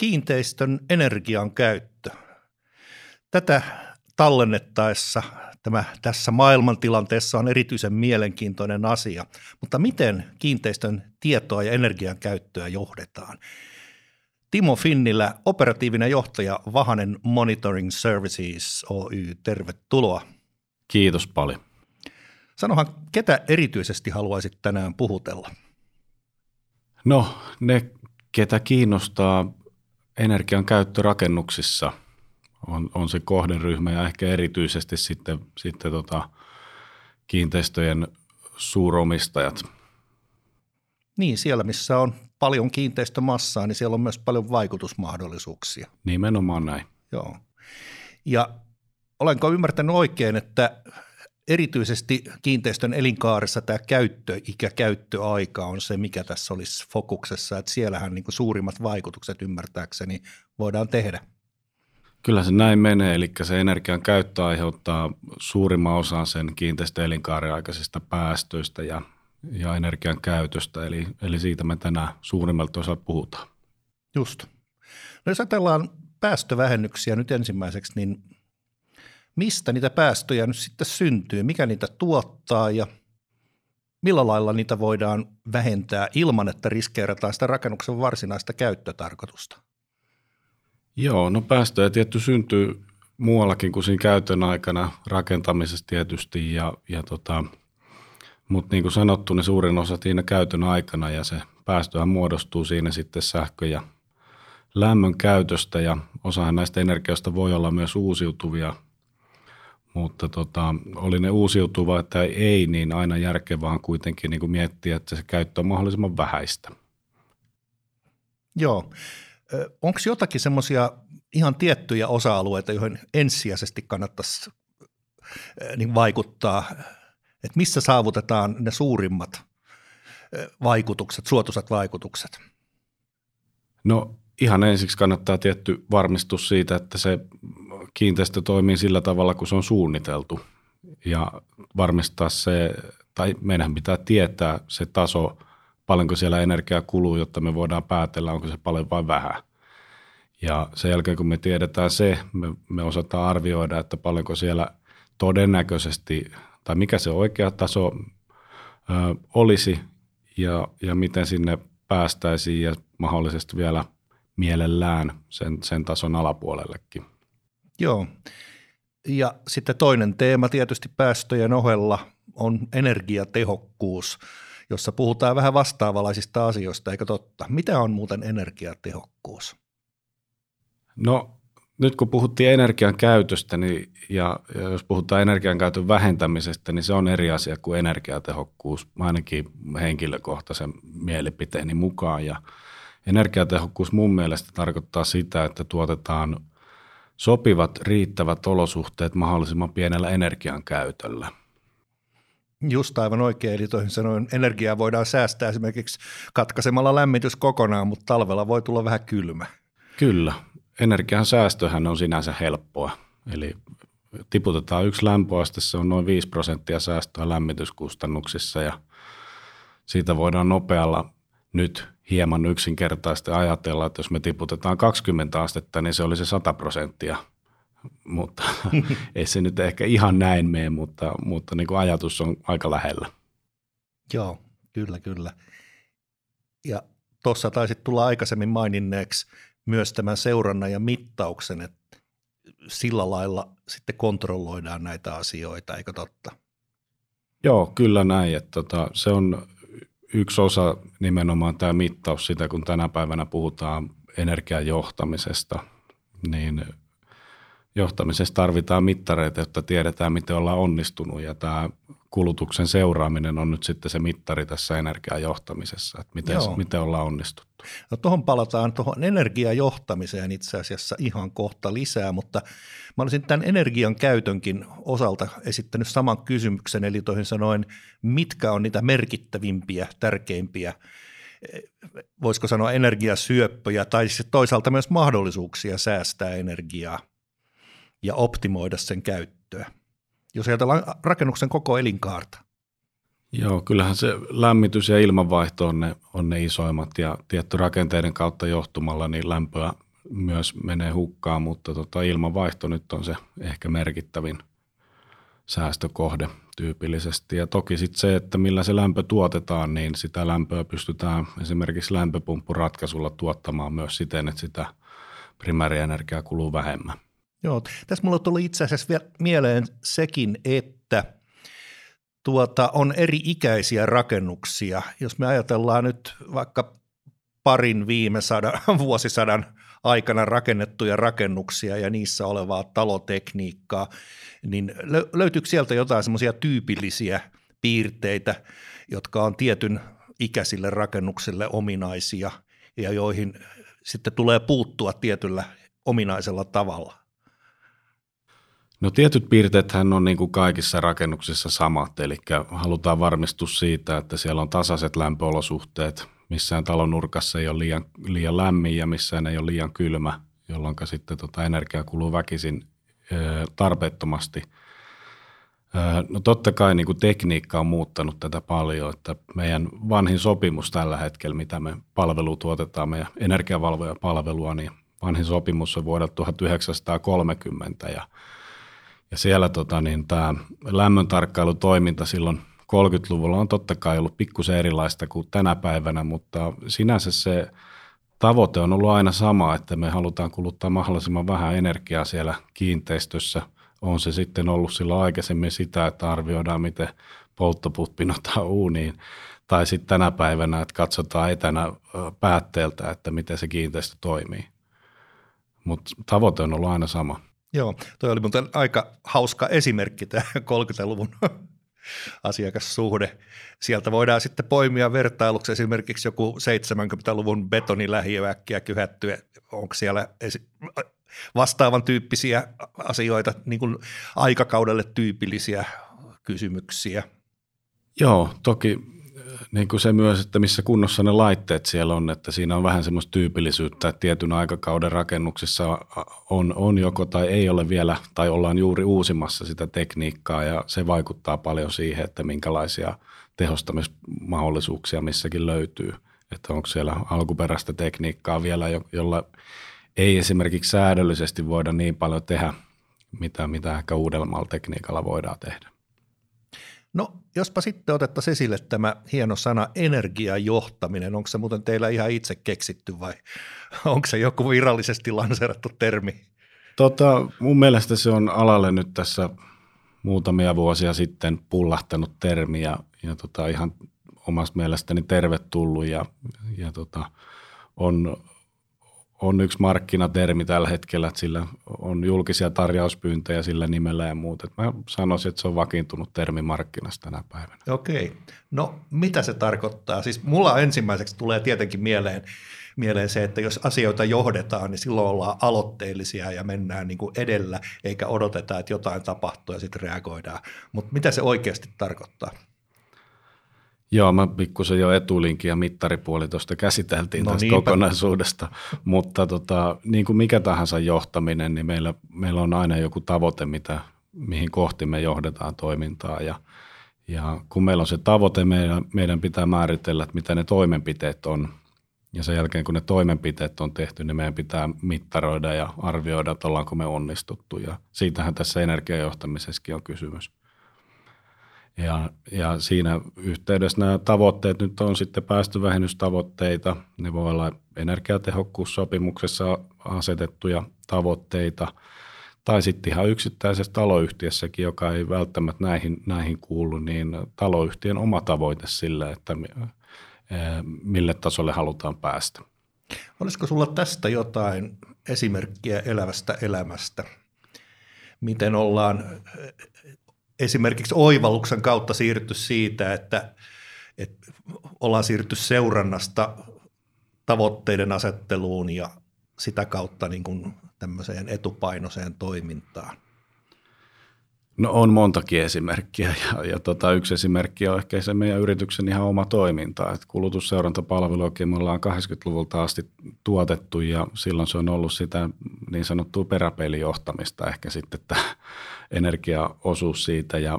kiinteistön energian käyttö. Tätä tallennettaessa tämä tässä maailmantilanteessa on erityisen mielenkiintoinen asia, mutta miten kiinteistön tietoa ja energian käyttöä johdetaan? Timo Finnillä, operatiivinen johtaja Vahanen Monitoring Services Oy, tervetuloa. Kiitos paljon. Sanohan, ketä erityisesti haluaisit tänään puhutella? No, ne, ketä kiinnostaa energian käyttö rakennuksissa, on, on se kohderyhmä ja ehkä erityisesti sitten, sitten tota, kiinteistöjen suuromistajat. Niin, siellä missä on paljon kiinteistömassaa, niin siellä on myös paljon vaikutusmahdollisuuksia. Nimenomaan näin. Joo. Ja olenko ymmärtänyt oikein, että erityisesti kiinteistön elinkaaressa tämä käyttöikä, käyttöaika on se, mikä tässä olisi fokuksessa, että siellähän niin suurimmat vaikutukset ymmärtääkseni voidaan tehdä. Kyllä se näin menee, eli se energian käyttö aiheuttaa suurimman osan sen kiinteistön elinkaaren aikaisista päästöistä ja, ja energian käytöstä, eli, eli siitä me tänään suurimmalta osalta puhutaan. Just. No jos ajatellaan päästövähennyksiä nyt ensimmäiseksi, niin mistä niitä päästöjä nyt sitten syntyy, mikä niitä tuottaa ja millä lailla niitä voidaan vähentää ilman, että riskeerataan sitä rakennuksen varsinaista käyttötarkoitusta? Joo, no päästöjä tietty syntyy muuallakin kuin siinä käytön aikana, rakentamisessa tietysti, ja, ja tota, mutta niin kuin sanottu, niin suurin osa siinä käytön aikana ja se päästöhän muodostuu siinä sitten sähkö- ja lämmön käytöstä ja osahan näistä energioista voi olla myös uusiutuvia – mutta tota, oli ne uusiutuva tai ei, niin aina järkevää on kuitenkin niin kuin miettiä, että se käyttö on mahdollisimman vähäistä. Joo. Onko jotakin semmoisia ihan tiettyjä osa-alueita, joihin ensisijaisesti kannattaisi niin vaikuttaa, että missä saavutetaan ne suurimmat vaikutukset, suotuisat vaikutukset? No ihan ensiksi kannattaa tietty varmistus siitä, että se kiinteistö toimii sillä tavalla, kun se on suunniteltu ja varmistaa se, tai meidän pitää tietää se taso, paljonko siellä energiaa kuluu, jotta me voidaan päätellä, onko se paljon vai vähän. Ja sen jälkeen, kun me tiedetään se, me, me osataan arvioida, että paljonko siellä todennäköisesti, tai mikä se oikea taso ö, olisi ja, ja miten sinne päästäisiin ja mahdollisesti vielä mielellään sen, sen tason alapuolellekin. Joo. Ja sitten toinen teema tietysti päästöjen ohella on energiatehokkuus, jossa puhutaan vähän vastaavanlaisista asioista, eikö totta? Mitä on muuten energiatehokkuus? No nyt kun puhuttiin energian käytöstä niin, ja, ja jos puhutaan energian käytön vähentämisestä, niin se on eri asia kuin energiatehokkuus, ainakin henkilökohtaisen mielipiteeni mukaan. Ja energiatehokkuus mun mielestä tarkoittaa sitä, että tuotetaan sopivat riittävät olosuhteet mahdollisimman pienellä energian käytöllä. Just aivan oikein, eli toisin sanoen energiaa voidaan säästää esimerkiksi katkaisemalla lämmitys kokonaan, mutta talvella voi tulla vähän kylmä. Kyllä, energian säästöhän on sinänsä helppoa, eli tiputetaan yksi lämpöaste, se on noin 5 prosenttia säästöä lämmityskustannuksissa ja siitä voidaan nopealla nyt hieman yksinkertaisesti ajatella, että jos me tiputetaan 20 astetta, niin se olisi 100 prosenttia. Mutta ei se nyt ehkä ihan näin mene, mutta, mutta niin kuin ajatus on aika lähellä. Joo, kyllä, kyllä. Ja tuossa taisit tulla aikaisemmin maininneeksi myös tämän seurannan ja mittauksen, että sillä lailla sitten kontrolloidaan näitä asioita, eikö totta? Joo, kyllä näin. Että tota, se on yksi osa nimenomaan tämä mittaus sitä, kun tänä päivänä puhutaan energiajohtamisesta, niin johtamisessa tarvitaan mittareita, jotta tiedetään, miten ollaan onnistunut. Ja tämä kulutuksen seuraaminen on nyt sitten se mittari tässä energiajohtamisessa, että miten, miten ollaan onnistuttu. No tuohon palataan tuohon energiajohtamiseen itse asiassa ihan kohta lisää, mutta mä olisin tämän energian käytönkin osalta esittänyt saman kysymyksen, eli toisin sanoen, mitkä on niitä merkittävimpiä, tärkeimpiä voisiko sanoa energiasyöppöjä tai toisaalta myös mahdollisuuksia säästää energiaa ja optimoida sen käyttöä jos ajatellaan rakennuksen koko elinkaarta. Joo, kyllähän se lämmitys ja ilmanvaihto on ne, on ne isoimmat ja tietty rakenteiden kautta johtumalla niin lämpöä, myös menee hukkaan, mutta tota, ilmanvaihto nyt on se ehkä merkittävin säästökohde tyypillisesti. Ja toki sitten se, että millä se lämpö tuotetaan, niin sitä lämpöä pystytään esimerkiksi lämpöpumppuratkaisulla tuottamaan myös siten, että sitä primäärienergiaa kuluu vähemmän. Joo, tässä mulla tuli itse asiassa vielä mieleen sekin, että tuota, on eri ikäisiä rakennuksia. Jos me ajatellaan nyt vaikka parin viime sadan, vuosisadan aikana rakennettuja rakennuksia ja niissä olevaa talotekniikkaa, niin löytyykö sieltä jotain semmoisia tyypillisiä piirteitä, jotka on tietyn ikäisille rakennuksille ominaisia ja joihin sitten tulee puuttua tietyllä ominaisella tavalla? No tietyt piirteethän on niin kuin kaikissa rakennuksissa samat, eli halutaan varmistua siitä, että siellä on tasaiset lämpöolosuhteet, missään talon nurkassa ei ole liian, liian lämmin ja missään ei ole liian kylmä, jolloin sitten tota energia kuluu väkisin tarpeettomasti. No totta kai niin kuin tekniikka on muuttanut tätä paljon, että meidän vanhin sopimus tällä hetkellä, mitä me palvelu tuotetaan, meidän energiavalvoja palvelua, niin vanhin sopimus on vuodelta 1930 ja, ja siellä tota, niin tämä lämmön tarkkailutoiminta silloin 30-luvulla on totta kai ollut pikkusen erilaista kuin tänä päivänä, mutta sinänsä se tavoite on ollut aina sama, että me halutaan kuluttaa mahdollisimman vähän energiaa siellä kiinteistössä. On se sitten ollut silloin aikaisemmin sitä, että arvioidaan, miten polttopuut pinotaan uuniin, tai sitten tänä päivänä, että katsotaan etänä päätteeltä, että miten se kiinteistö toimii. Mutta tavoite on ollut aina sama. Joo, toi oli muuten aika hauska esimerkki tämä 30-luvun asiakassuhde. Sieltä voidaan sitten poimia vertailuksi esimerkiksi joku 70-luvun betonilähiöäkkiä kyhättyä. Onko siellä vastaavan tyyppisiä asioita, niin kuin aikakaudelle tyypillisiä kysymyksiä? Joo, toki niin kuin se myös, että missä kunnossa ne laitteet siellä on, että siinä on vähän semmoista tyypillisyyttä, että tietyn aikakauden rakennuksissa on, on joko tai ei ole vielä, tai ollaan juuri uusimassa sitä tekniikkaa ja se vaikuttaa paljon siihen, että minkälaisia tehostamismahdollisuuksia missäkin löytyy. Että onko siellä alkuperäistä tekniikkaa vielä, jolla ei esimerkiksi säädöllisesti voida niin paljon tehdä, mitä, mitä ehkä uudemmalla tekniikalla voidaan tehdä. No jospa sitten otettaisiin esille tämä hieno sana energiajohtaminen. Onko se muuten teillä ihan itse keksitty vai onko se joku virallisesti lanseerattu termi? Tota, mun mielestä se on alalle nyt tässä muutamia vuosia sitten pullahtanut termi ja, ja tota, ihan omasta mielestäni tervetullut ja, ja tota, on on yksi markkinatermi tällä hetkellä, että sillä on julkisia tarjauspyyntöjä sillä nimellä ja muuta. Mä sanoisin, että se on vakiintunut termi markkinasta tänä päivänä. Okei. No mitä se tarkoittaa? Siis mulla ensimmäiseksi tulee tietenkin mieleen, mieleen se, että jos asioita johdetaan, niin silloin ollaan aloitteellisia ja mennään niin kuin edellä, eikä odoteta, että jotain tapahtuu ja sitten reagoidaan. Mutta mitä se oikeasti tarkoittaa? Joo, mä pikkusen jo etulinkin ja mittaripuoli tuosta käsiteltiin no tästä niinpä. kokonaisuudesta, mutta tota, niin kuin mikä tahansa johtaminen, niin meillä, meillä on aina joku tavoite, mitä, mihin kohti me johdetaan toimintaa ja, ja kun meillä on se tavoite, meidän, meidän pitää määritellä, että mitä ne toimenpiteet on ja sen jälkeen kun ne toimenpiteet on tehty, niin meidän pitää mittaroida ja arvioida, että ollaanko me onnistuttu ja siitähän tässä energiajohtamisessakin on kysymys. Ja, ja siinä yhteydessä nämä tavoitteet nyt on sitten päästövähennystavoitteita. Ne voi olla energiatehokkuussopimuksessa asetettuja tavoitteita tai sitten ihan yksittäisessä taloyhtiössäkin, joka ei välttämättä näihin, näihin kuulu, niin taloyhtiön oma tavoite sille, että mille tasolle halutaan päästä. Olisiko sulla tästä jotain esimerkkiä elävästä elämästä? Miten ollaan esimerkiksi oivalluksen kautta siirrytty siitä, että, että ollaan siirrytty seurannasta tavoitteiden asetteluun ja sitä kautta niin kuin tämmöiseen etupainoiseen toimintaan? No on montakin esimerkkiä ja, ja tota, yksi esimerkki on ehkä se meidän yrityksen ihan oma toiminta. Et kulutusseurantapalveluakin me ollaan 80-luvulta asti tuotettu ja silloin se on ollut sitä niin sanottua peräpelijohtamista ehkä sitten tämä energiaosuus siitä ja,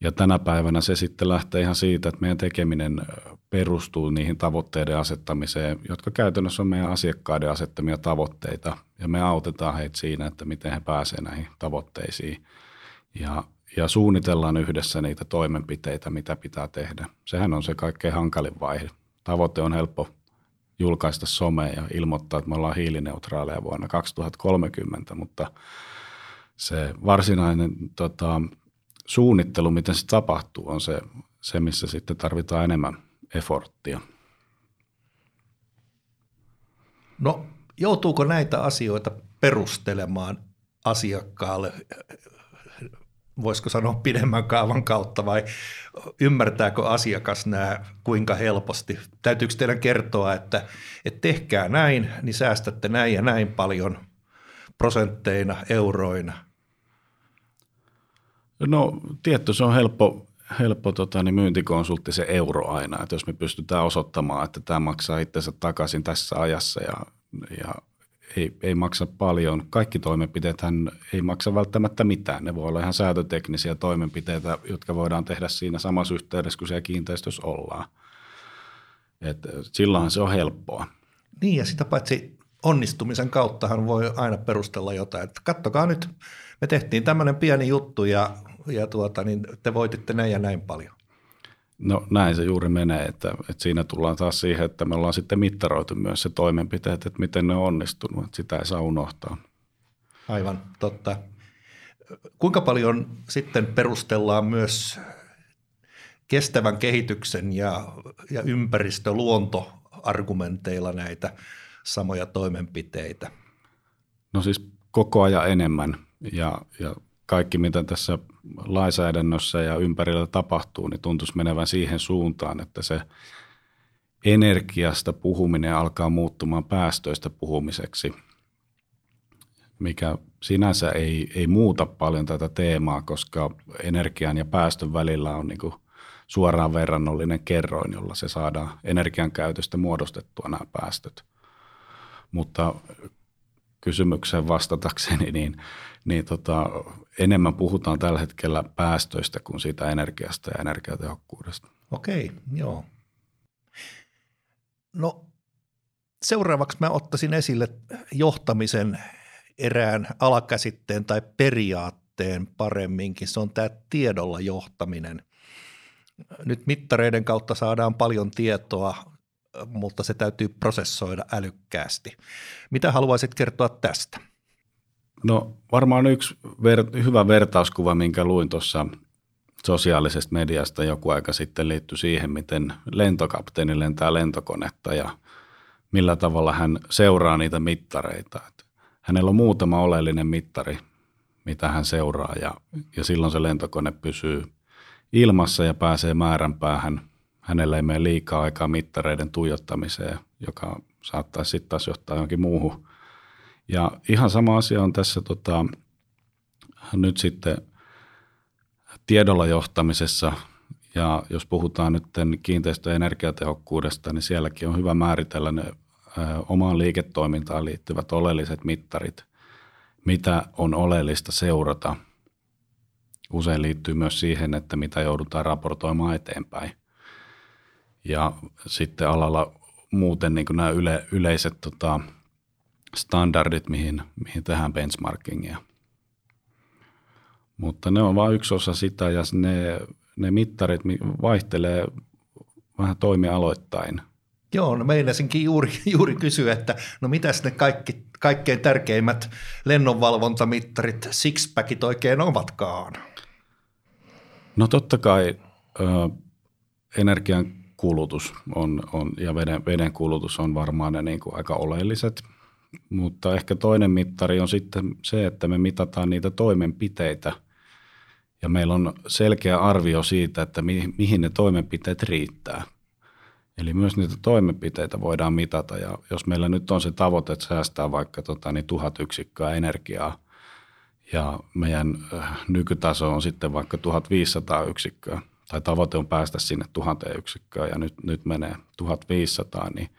Ja tänä päivänä se sitten lähtee ihan siitä, että meidän tekeminen perustuu niihin tavoitteiden asettamiseen, jotka käytännössä on meidän asiakkaiden asettamia tavoitteita. Ja me autetaan heitä siinä, että miten he pääsevät näihin tavoitteisiin. Ja, ja suunnitellaan yhdessä niitä toimenpiteitä, mitä pitää tehdä. Sehän on se kaikkein hankalin vaihe. Tavoite on helppo julkaista someen ja ilmoittaa, että me ollaan hiilineutraaleja vuonna 2030, mutta se varsinainen tota, suunnittelu, miten se tapahtuu, on se, se, missä sitten tarvitaan enemmän efforttia. No joutuuko näitä asioita perustelemaan asiakkaalle, voisiko sanoa pidemmän kaavan kautta vai ymmärtääkö asiakas nämä kuinka helposti? Täytyykö teidän kertoa, että, että tehkää näin, niin säästätte näin ja näin paljon prosentteina, euroina? No tietty, se on helppo, helppo tota, niin myyntikonsultti se euro aina, että jos me pystytään osoittamaan, että tämä maksaa itsensä takaisin tässä ajassa ja, ja ei, ei maksa paljon. Kaikki toimenpiteethän ei maksa välttämättä mitään. Ne voi olla ihan säätöteknisiä toimenpiteitä, jotka voidaan tehdä siinä samassa yhteydessä, kun siellä kiinteistössä ollaan. Et silloinhan se on helppoa. Niin ja sitä paitsi onnistumisen kauttahan voi aina perustella jotain, että kattokaa nyt, me tehtiin tämmöinen pieni juttu ja, ja tuota, niin te voititte näin ja näin paljon. No näin se juuri menee, että, että siinä tullaan taas siihen, että me ollaan sitten mittaroitu myös se toimenpiteet, että miten ne on onnistunut, että sitä ei saa unohtaa. Aivan, totta. Kuinka paljon sitten perustellaan myös kestävän kehityksen ja, ja ympäristö-luontoargumenteilla näitä samoja toimenpiteitä? No siis koko ajan enemmän ja, ja kaikki, mitä tässä lainsäädännössä ja ympärillä tapahtuu, niin tuntuisi menevän siihen suuntaan, että se energiasta puhuminen alkaa muuttumaan päästöistä puhumiseksi, mikä sinänsä ei, ei muuta paljon tätä teemaa, koska energian ja päästön välillä on niin suoraan verrannollinen kerroin, jolla se saadaan energian käytöstä muodostettua nämä päästöt. Mutta kysymykseen vastatakseni, niin, niin tota, enemmän puhutaan tällä hetkellä päästöistä kuin siitä energiasta ja energiatehokkuudesta. Okei, joo. No seuraavaksi mä ottaisin esille johtamisen erään alakäsitteen tai periaatteen paremminkin. Se on tämä tiedolla johtaminen. Nyt mittareiden kautta saadaan paljon tietoa mutta se täytyy prosessoida älykkäästi. Mitä haluaisit kertoa tästä? No varmaan yksi ver- hyvä vertauskuva, minkä luin tuossa sosiaalisesta mediasta joku aika sitten liittyi siihen, miten lentokapteeni lentää lentokonetta ja millä tavalla hän seuraa niitä mittareita. Et hänellä on muutama oleellinen mittari, mitä hän seuraa ja, ja silloin se lentokone pysyy ilmassa ja pääsee määränpäähän – hänellä ei mene liikaa aikaa mittareiden tuijottamiseen, joka saattaisi sitten taas johtaa johonkin muuhun. Ja ihan sama asia on tässä tota, nyt sitten tiedolla johtamisessa, ja jos puhutaan nyt kiinteistöenergiatehokkuudesta, niin sielläkin on hyvä määritellä ne omaan liiketoimintaan liittyvät oleelliset mittarit, mitä on oleellista seurata. Usein liittyy myös siihen, että mitä joudutaan raportoimaan eteenpäin ja sitten alalla muuten niin kuin nämä yle, yleiset tota, standardit, mihin, mihin tehdään benchmarkingia. Mutta ne on vain yksi osa sitä ja ne, ne mittarit vaihtelee vähän toimialoittain. Joo, no meinasinkin juuri, juuri kysyä, että no mitäs ne kaikki, kaikkein tärkeimmät lennonvalvontamittarit, sixpackit oikein ovatkaan? No totta kai ö, energian kulutus on, on, ja veden, veden kulutus on varmaan ne niin kuin aika oleelliset. Mutta ehkä toinen mittari on sitten se, että me mitataan niitä toimenpiteitä ja meillä on selkeä arvio siitä, että mi, mihin ne toimenpiteet riittää. Eli myös niitä toimenpiteitä voidaan mitata ja jos meillä nyt on se tavoite, että säästää vaikka tota, niin tuhat yksikköä energiaa ja meidän äh, nykytaso on sitten vaikka 1500 yksikköä – tai tavoite on päästä sinne tuhanteen yksikköön ja nyt, nyt menee 1500, niin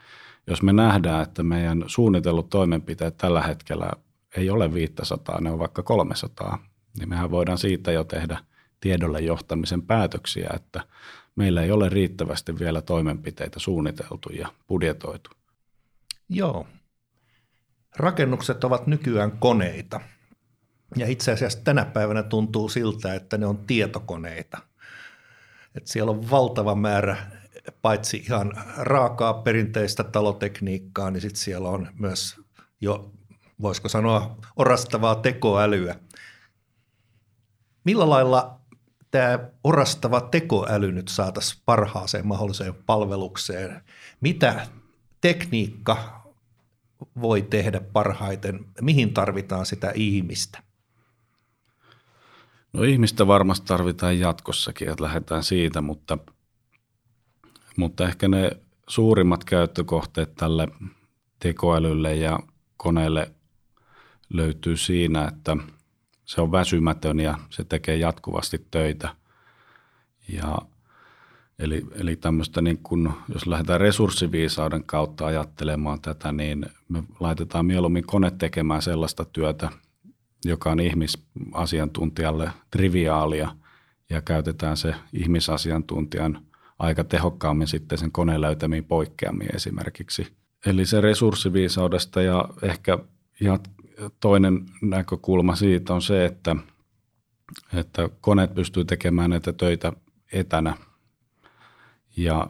jos me nähdään, että meidän suunnitellut toimenpiteet tällä hetkellä ei ole 500, ne on vaikka 300, niin mehän voidaan siitä jo tehdä tiedolle johtamisen päätöksiä, että meillä ei ole riittävästi vielä toimenpiteitä suunniteltu ja budjetoitu. Joo. Rakennukset ovat nykyään koneita. Ja itse asiassa tänä päivänä tuntuu siltä, että ne on tietokoneita. Et siellä on valtava määrä paitsi ihan raakaa perinteistä talotekniikkaa, niin sitten siellä on myös jo, voisiko sanoa, orastavaa tekoälyä. Millä lailla tämä orastava tekoäly nyt saataisiin parhaaseen mahdolliseen palvelukseen? Mitä tekniikka voi tehdä parhaiten? Mihin tarvitaan sitä ihmistä? No ihmistä varmasti tarvitaan jatkossakin, että lähdetään siitä, mutta, mutta ehkä ne suurimmat käyttökohteet tälle tekoälylle ja koneelle löytyy siinä, että se on väsymätön ja se tekee jatkuvasti töitä. Ja Eli, eli tämmöistä niin kun, jos lähdetään resurssiviisauden kautta ajattelemaan tätä, niin me laitetaan mieluummin kone tekemään sellaista työtä, joka on ihmisasiantuntijalle triviaalia ja käytetään se ihmisasiantuntijan aika tehokkaammin sitten sen koneen löytämiin poikkeamiin esimerkiksi. Eli se resurssiviisaudesta ja ehkä toinen näkökulma siitä on se, että, että koneet pystyy tekemään näitä töitä etänä ja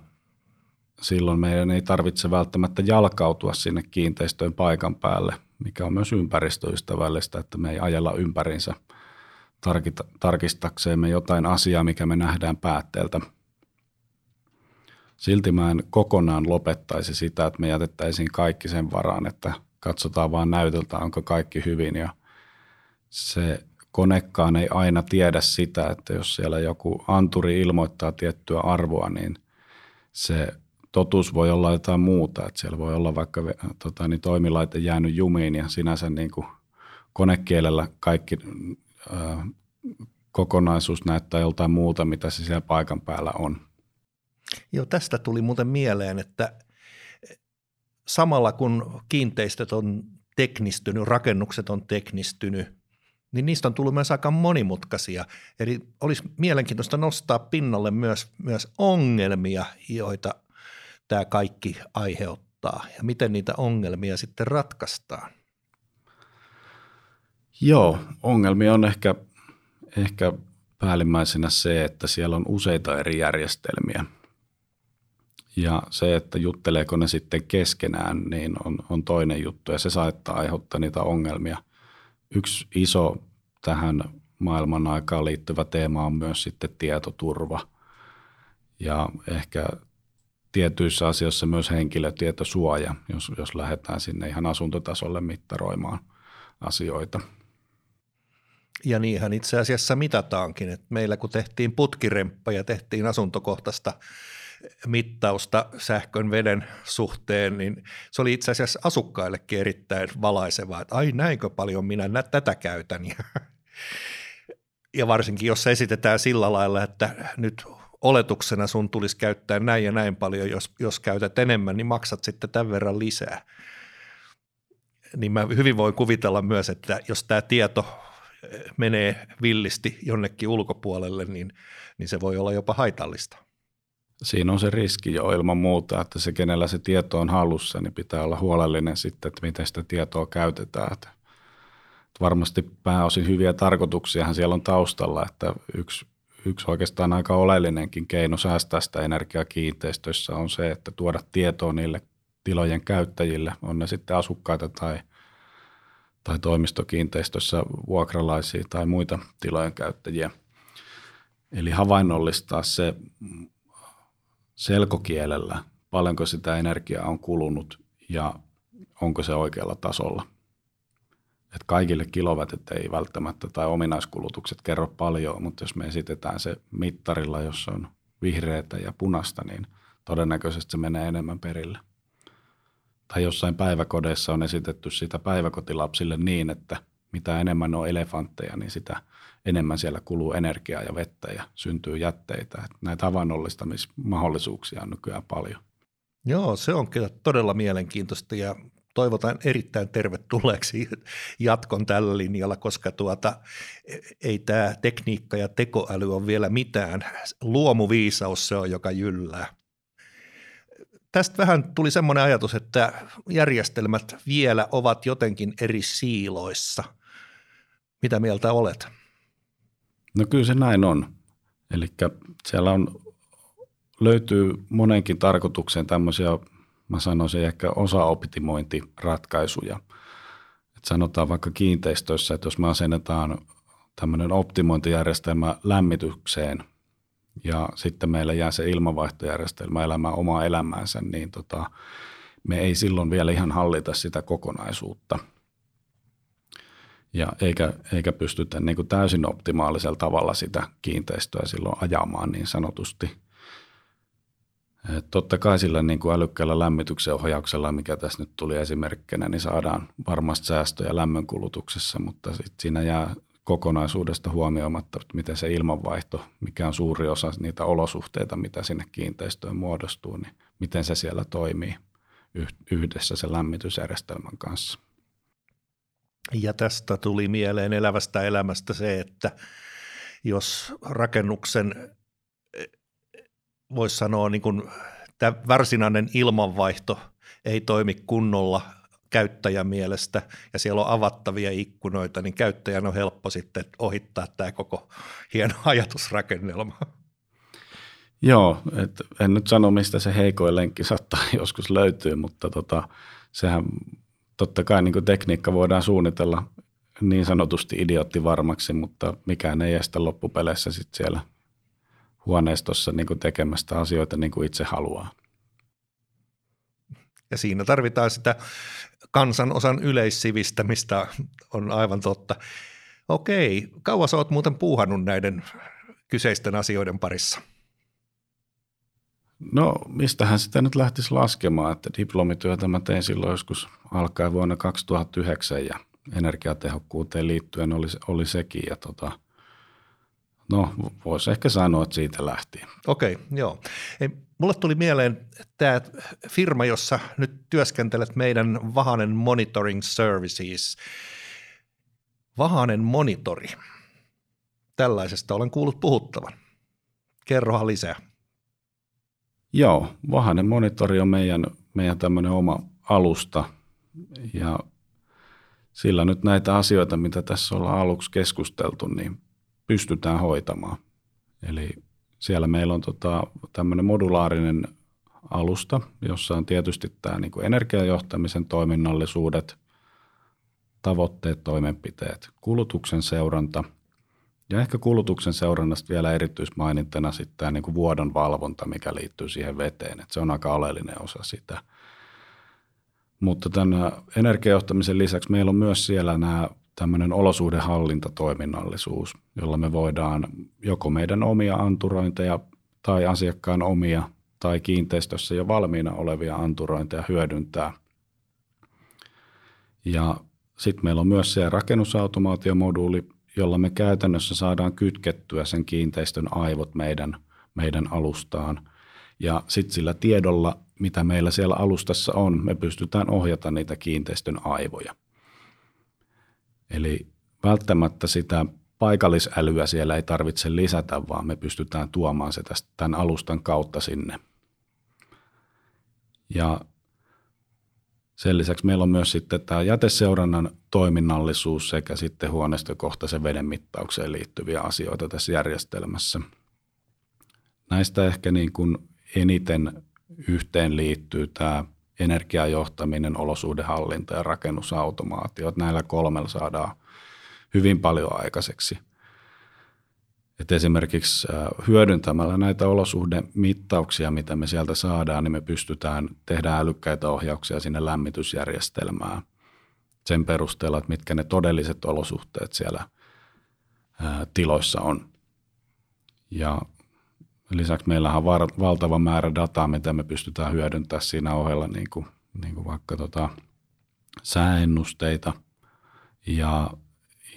silloin meidän ei tarvitse välttämättä jalkautua sinne kiinteistöön paikan päälle, mikä on myös ympäristöystävällistä, että me ei ajella ympärinsä tarkistakseemme jotain asiaa, mikä me nähdään päätteeltä. Silti mä en kokonaan lopettaisi sitä, että me jätettäisiin kaikki sen varaan, että katsotaan vaan näytöltä, onko kaikki hyvin ja se konekkaan ei aina tiedä sitä, että jos siellä joku anturi ilmoittaa tiettyä arvoa, niin se totuus voi olla jotain muuta, että siellä voi olla vaikka tota, niin toimilaite jäänyt jumiin ja sinänsä niin kuin konekielellä kaikki ää, kokonaisuus näyttää joltain muuta, mitä se siellä paikan päällä on. Joo, tästä tuli muuten mieleen, että samalla kun kiinteistöt on teknistynyt, rakennukset on teknistynyt, niin niistä on tullut myös aika monimutkaisia. Eli olisi mielenkiintoista nostaa pinnalle myös, myös ongelmia, joita tämä kaikki aiheuttaa ja miten niitä ongelmia sitten ratkaistaan. Joo, ongelmia on ehkä, ehkä päällimmäisenä se, että siellä on useita eri järjestelmiä. Ja se, että jutteleeko ne sitten keskenään, niin on, on toinen juttu ja se saattaa aiheuttaa niitä ongelmia. Yksi iso tähän maailman aikaan liittyvä teema on myös sitten tietoturva ja ehkä tietyissä asioissa myös henkilötietosuoja, jos, jos lähdetään sinne ihan asuntotasolle mittaroimaan asioita. Ja niinhän itse asiassa mitataankin, että meillä kun tehtiin putkiremppa ja tehtiin asuntokohtaista mittausta sähkön veden suhteen, niin se oli itse asiassa asukkaillekin erittäin valaisevaa, että ai näinkö paljon minä tätä käytän. Ja, ja varsinkin jos esitetään sillä lailla, että nyt oletuksena sun tulisi käyttää näin ja näin paljon, jos, jos käytät enemmän, niin maksat sitten tämän verran lisää. Niin mä hyvin voin kuvitella myös, että jos tämä tieto menee villisti jonnekin ulkopuolelle, niin, niin se voi olla jopa haitallista. Siinä on se riski jo ilman muuta, että se, kenellä se tieto on hallussa, niin pitää olla huolellinen sitten, että miten sitä tietoa käytetään. Että varmasti pääosin hyviä tarkoituksiahan siellä on taustalla, että yksi, yksi oikeastaan aika oleellinenkin keino säästää sitä energiaa kiinteistöissä on se, että tuoda tietoa niille tilojen käyttäjille, on ne sitten asukkaita tai, tai toimistokiinteistössä vuokralaisia tai muita tilojen käyttäjiä. Eli havainnollistaa se selkokielellä, paljonko sitä energiaa on kulunut ja onko se oikealla tasolla. Et kaikille kilowatit ei välttämättä tai ominaiskulutukset kerro paljon, mutta jos me esitetään se mittarilla, jossa on vihreätä ja punasta, niin todennäköisesti se menee enemmän perille. Tai jossain päiväkodeissa on esitetty sitä päiväkotilapsille niin, että mitä enemmän on elefantteja, niin sitä enemmän siellä kuluu energiaa ja vettä ja syntyy jätteitä. Että näitä havainnollistamismahdollisuuksia on nykyään paljon. Joo, se on kyllä todella mielenkiintoista ja toivotan erittäin tervetulleeksi jatkon tällä linjalla, koska tuota, ei tämä tekniikka ja tekoäly ole vielä mitään. Luomuviisaus se on, joka jyllää. Tästä vähän tuli semmoinen ajatus, että järjestelmät vielä ovat jotenkin eri siiloissa. Mitä mieltä olet? No kyllä se näin on. Eli siellä on, löytyy monenkin tarkoitukseen tämmöisiä mä sanoisin ehkä osaoptimointiratkaisuja. Et sanotaan vaikka kiinteistöissä, että jos me asennetaan tämmöinen optimointijärjestelmä lämmitykseen ja sitten meillä jää se ilmanvaihtojärjestelmä elämään omaa elämäänsä, niin tota, me ei silloin vielä ihan hallita sitä kokonaisuutta. Ja eikä, eikä pystytä niin kuin täysin optimaalisella tavalla sitä kiinteistöä silloin ajamaan niin sanotusti – totta kai sillä niin kuin älykkäällä lämmityksen ohjauksella, mikä tässä nyt tuli esimerkkinä, niin saadaan varmasti säästöjä lämmönkulutuksessa, mutta sit siinä jää kokonaisuudesta huomioimatta, että miten se ilmanvaihto, mikä on suuri osa niitä olosuhteita, mitä sinne kiinteistöön muodostuu, niin miten se siellä toimii yhdessä sen lämmitysjärjestelmän kanssa. Ja tästä tuli mieleen elävästä elämästä se, että jos rakennuksen voisi sanoa, niin kuin, tämä varsinainen ilmanvaihto ei toimi kunnolla käyttäjän mielestä ja siellä on avattavia ikkunoita, niin käyttäjän on helppo sitten ohittaa tämä koko hieno ajatusrakennelma. Joo, et en nyt sano, mistä se heikoin lenkki saattaa joskus löytyy, mutta tota, sehän totta kai niin tekniikka voidaan suunnitella niin sanotusti idiootti varmaksi, mutta mikään ei estä loppupeleissä sit siellä huoneistossa niin kuin tekemästä asioita niin kuin itse haluaa. Ja siinä tarvitaan sitä kansanosan yleissivistämistä, on aivan totta. Okei, kauas olet muuten puuhannut näiden kyseisten asioiden parissa? No, mistähän sitä nyt lähtisi laskemaan, että diplomityötä mä tein silloin joskus alkaen vuonna 2009 ja energiatehokkuuteen liittyen oli, oli sekin ja tota – No, voisi ehkä sanoa, että siitä lähti. Okei, okay, joo. Ei, mulle tuli mieleen tämä firma, jossa nyt työskentelet meidän Vahanen Monitoring Services. Vahanen Monitori. Tällaisesta olen kuullut puhuttavan. Kerrohan lisää. Joo, Vahanen Monitori on meidän, meidän tämmöinen oma alusta ja sillä nyt näitä asioita, mitä tässä ollaan aluksi keskusteltu, niin pystytään hoitamaan. Eli siellä meillä on tota, tämmöinen modulaarinen alusta, jossa on tietysti tämä niin energiajohtamisen toiminnallisuudet, tavoitteet, toimenpiteet, kulutuksen seuranta ja ehkä kulutuksen seurannasta vielä erityismainintana sitten tämä niin vuodon valvonta, mikä liittyy siihen veteen, että se on aika oleellinen osa sitä. Mutta tämän energiajohtamisen lisäksi meillä on myös siellä nämä tämmöinen olosuhdehallintatoiminnallisuus, jolla me voidaan joko meidän omia anturointeja tai asiakkaan omia tai kiinteistössä jo valmiina olevia anturointeja hyödyntää. Ja sitten meillä on myös se rakennusautomaatiomoduuli, jolla me käytännössä saadaan kytkettyä sen kiinteistön aivot meidän, meidän alustaan. Ja sitten sillä tiedolla, mitä meillä siellä alustassa on, me pystytään ohjata niitä kiinteistön aivoja – Eli välttämättä sitä paikallisälyä siellä ei tarvitse lisätä, vaan me pystytään tuomaan se tästä, tämän alustan kautta sinne. Ja sen lisäksi meillä on myös sitten tämä jäteseurannan toiminnallisuus sekä sitten huoneistokohtaisen veden mittaukseen liittyviä asioita tässä järjestelmässä. Näistä ehkä niin kuin eniten yhteen liittyy tämä energiajohtaminen, olosuhdehallinta ja rakennusautomaatio. Että näillä kolmella saadaan hyvin paljon aikaiseksi. Et esimerkiksi hyödyntämällä näitä olosuhdemittauksia, mitä me sieltä saadaan, niin me pystytään tehdä älykkäitä ohjauksia sinne lämmitysjärjestelmään sen perusteella, että mitkä ne todelliset olosuhteet siellä tiloissa on. Ja Lisäksi meillä on valtava määrä dataa, mitä me pystytään hyödyntämään siinä ohella, niin kuin, niin kuin vaikka tota, sääennusteita ja,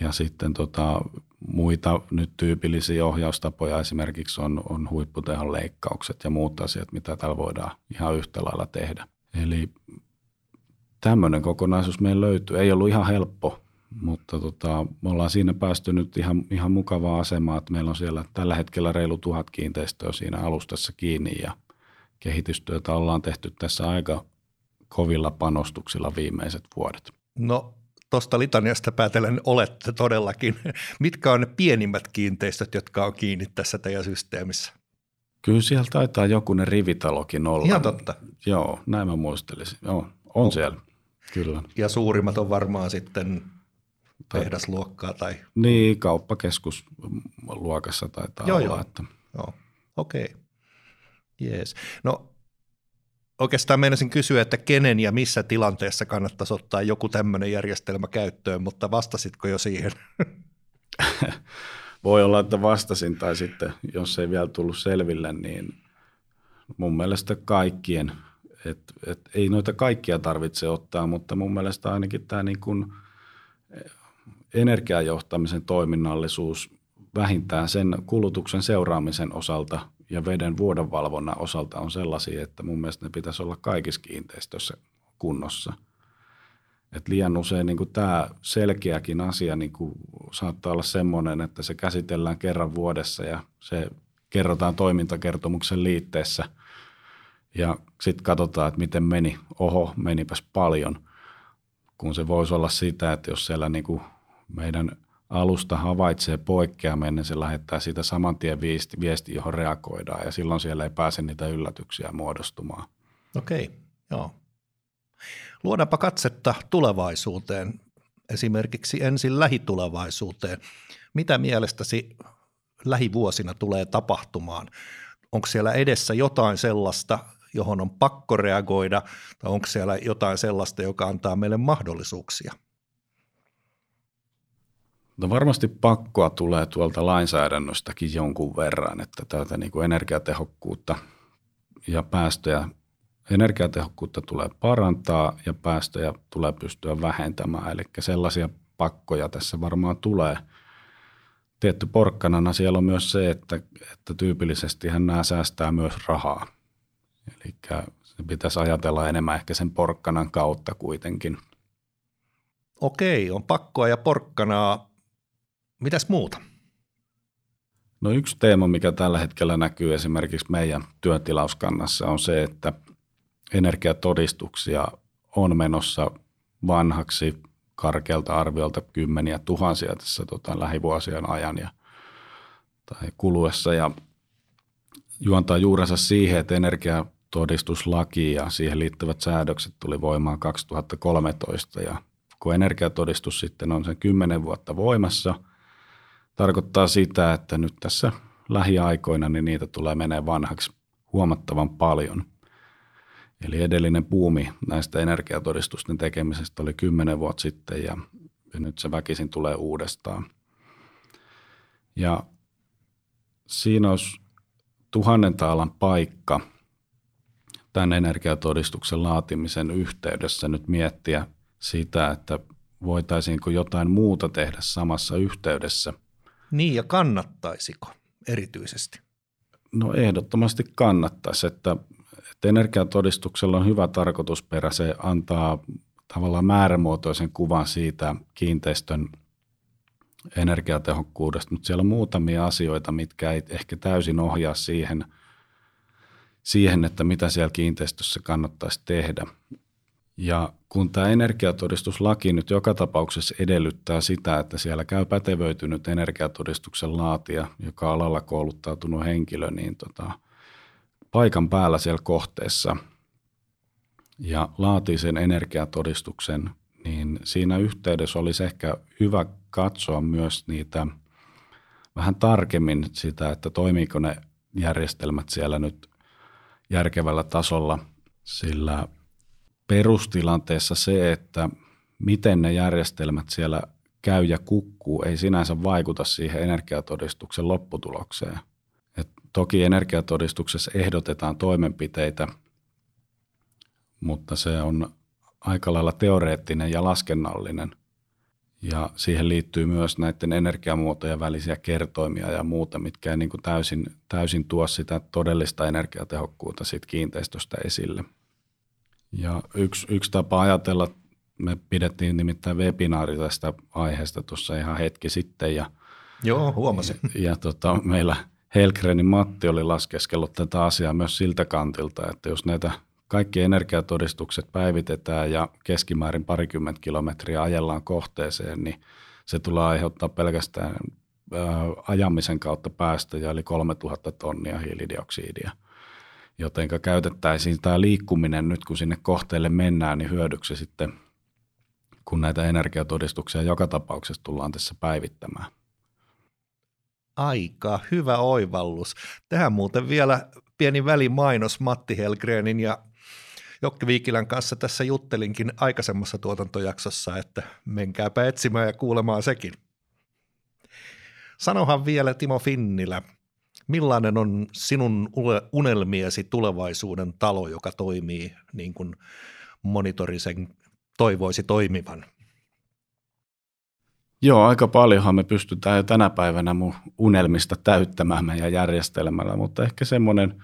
ja sitten tota, muita nyt tyypillisiä ohjaustapoja esimerkiksi on, on huipputehon leikkaukset ja muut asiat, mitä täällä voidaan ihan yhtä lailla tehdä. Eli tämmöinen kokonaisuus meillä löytyy. Ei ollut ihan helppo, mutta tota, me ollaan siinä päästy nyt ihan, ihan mukavaa asemaa, että meillä on siellä tällä hetkellä reilu tuhat kiinteistöä siinä alustassa kiinni ja kehitystyötä ollaan tehty tässä aika kovilla panostuksilla viimeiset vuodet. No tuosta litaniasta päätellen olette todellakin. Mitkä on ne pienimmät kiinteistöt, jotka on kiinni tässä teidän systeemissä? Kyllä siellä taitaa jokunen rivitalokin olla. Ihan totta. Joo, näin mä muistelisin. Joo, on oh. siellä, kyllä. Ja suurimmat on varmaan sitten tehdasluokkaa tai... Niin, kauppakeskusluokassa taitaa joo, olla. Joo, että... joo. okei. Okay. Jees. No oikeastaan meinasin kysyä, että kenen ja missä tilanteessa kannattaisi ottaa joku tämmöinen järjestelmä käyttöön, mutta vastasitko jo siihen? Voi olla, että vastasin tai sitten, jos ei vielä tullut selville, niin mun mielestä kaikkien, että et ei noita kaikkia tarvitse ottaa, mutta mun mielestä ainakin tämä niin kuin energiajohtamisen toiminnallisuus vähintään sen kulutuksen seuraamisen osalta ja veden vuodonvalvonnan osalta on sellaisia, että mun mielestä ne pitäisi olla kaikissa kiinteistöissä kunnossa. Et liian usein niin kuin tämä selkeäkin asia niin kuin saattaa olla semmoinen, että se käsitellään kerran vuodessa ja se kerrotaan toimintakertomuksen liitteessä ja sitten katsotaan, että miten meni. Oho, menipäs paljon, kun se voisi olla sitä, että jos siellä niin kuin meidän – alusta havaitsee poikkeaminen, niin se lähettää siitä saman tien viesti, viesti, johon reagoidaan ja silloin siellä ei pääse niitä yllätyksiä muodostumaan. Okei, joo. Luodaanpa katsetta tulevaisuuteen, esimerkiksi ensin lähitulevaisuuteen. Mitä mielestäsi lähivuosina tulee tapahtumaan? Onko siellä edessä jotain sellaista, johon on pakko reagoida, tai onko siellä jotain sellaista, joka antaa meille mahdollisuuksia – No varmasti pakkoa tulee tuolta lainsäädännöstäkin jonkun verran, että tätä niin kuin energiatehokkuutta ja päästöjä, energiatehokkuutta tulee parantaa ja päästöjä tulee pystyä vähentämään. Eli sellaisia pakkoja tässä varmaan tulee. Tietty porkkanana siellä on myös se, että, että tyypillisesti nämä säästää myös rahaa. Eli se pitäisi ajatella enemmän ehkä sen porkkanan kautta kuitenkin. Okei, on pakkoa ja porkkanaa Mitäs muuta? No yksi teema, mikä tällä hetkellä näkyy esimerkiksi meidän työtilauskannassa on se, että energiatodistuksia on menossa vanhaksi karkealta arviolta kymmeniä tuhansia tässä tota, lähivuosien ajan ja, tai kuluessa ja juontaa juurensa siihen, että energiatodistuslaki ja siihen liittyvät säädökset tuli voimaan 2013 ja kun energiatodistus sitten on sen kymmenen vuotta voimassa – tarkoittaa sitä, että nyt tässä lähiaikoina niin niitä tulee menee vanhaksi huomattavan paljon. Eli edellinen puumi näistä energiatodistusten tekemisestä oli kymmenen vuotta sitten ja, ja nyt se väkisin tulee uudestaan. Ja siinä olisi tuhannen taalan paikka tämän energiatodistuksen laatimisen yhteydessä nyt miettiä sitä, että voitaisiinko jotain muuta tehdä samassa yhteydessä – niin ja kannattaisiko erityisesti? No ehdottomasti kannattaisi, että, että energiatodistuksella on hyvä tarkoitusperä. Se antaa tavallaan määrämuotoisen kuvan siitä kiinteistön energiatehokkuudesta, mutta siellä on muutamia asioita, mitkä ei ehkä täysin ohjaa siihen, siihen että mitä siellä kiinteistössä kannattaisi tehdä. Ja kun tämä energiatodistuslaki nyt joka tapauksessa edellyttää sitä, että siellä käy pätevöitynyt energiatodistuksen laatia, joka alalla kouluttautunut henkilö, niin tota, paikan päällä siellä kohteessa ja laatii sen energiatodistuksen, niin siinä yhteydessä olisi ehkä hyvä katsoa myös niitä vähän tarkemmin sitä, että toimiiko ne järjestelmät siellä nyt järkevällä tasolla, sillä perustilanteessa se, että miten ne järjestelmät siellä käy ja kukkuu, ei sinänsä vaikuta siihen energiatodistuksen lopputulokseen. Et toki energiatodistuksessa ehdotetaan toimenpiteitä, mutta se on aika lailla teoreettinen ja laskennallinen. Ja siihen liittyy myös näiden energiamuotojen välisiä kertoimia ja muuta, mitkä ei niin kuin täysin, täysin tuo sitä todellista energiatehokkuutta siitä kiinteistöstä esille – Ja yksi, yksi tapa ajatella, me pidettiin nimittäin webinaari tästä aiheesta tuossa ihan hetki sitten ja Joo, huomasin. Ja, ja tota, meillä Helgrenin Matti oli laskeskellut tätä asiaa myös siltä kantilta, että jos näitä kaikki energiatodistukset päivitetään ja keskimäärin parikymmentä kilometriä ajellaan kohteeseen, niin se tulee aiheuttaa pelkästään ajamisen kautta päästöjä, eli 3000 tonnia hiilidioksidia. Joten käytettäisiin tämä liikkuminen nyt, kun sinne kohteelle mennään, niin hyödyksi sitten, kun näitä energiatodistuksia joka tapauksessa tullaan tässä päivittämään. Aika hyvä oivallus. Tähän muuten vielä pieni välimainos Matti Helgrenin ja Jokke Viikilän kanssa tässä juttelinkin aikaisemmassa tuotantojaksossa, että menkääpä etsimään ja kuulemaan sekin. Sanohan vielä Timo Finnilä, millainen on sinun unelmiesi tulevaisuuden talo, joka toimii niin kuin monitorisen toivoisi toimivan? Joo, aika paljonhan me pystytään jo tänä päivänä mun unelmista täyttämään meidän järjestelmällä, mutta ehkä semmoinen,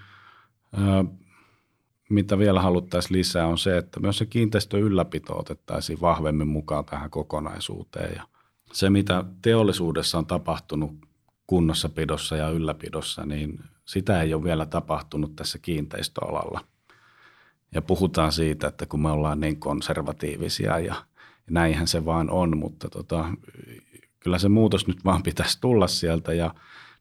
mitä vielä haluttaisiin lisää, on se, että myös se kiinteistön ylläpito otettaisiin vahvemmin mukaan tähän kokonaisuuteen. Ja se, mitä teollisuudessa on tapahtunut kunnossapidossa ja ylläpidossa, niin sitä ei ole vielä tapahtunut tässä kiinteistöalalla. Ja puhutaan siitä, että kun me ollaan niin konservatiivisia ja näinhän se vaan on, mutta tota, kyllä se muutos nyt vaan pitäisi tulla sieltä ja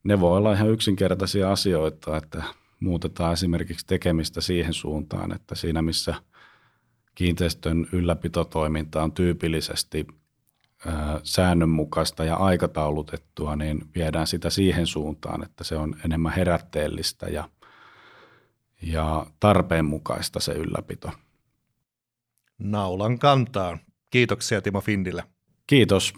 ne voi olla ihan yksinkertaisia asioita, että muutetaan esimerkiksi tekemistä siihen suuntaan, että siinä missä kiinteistön ylläpitotoiminta on tyypillisesti säännönmukaista ja aikataulutettua, niin viedään sitä siihen suuntaan, että se on enemmän herätteellistä ja, ja tarpeenmukaista se ylläpito. Naulan kantaan. Kiitoksia Timo Findille. Kiitos.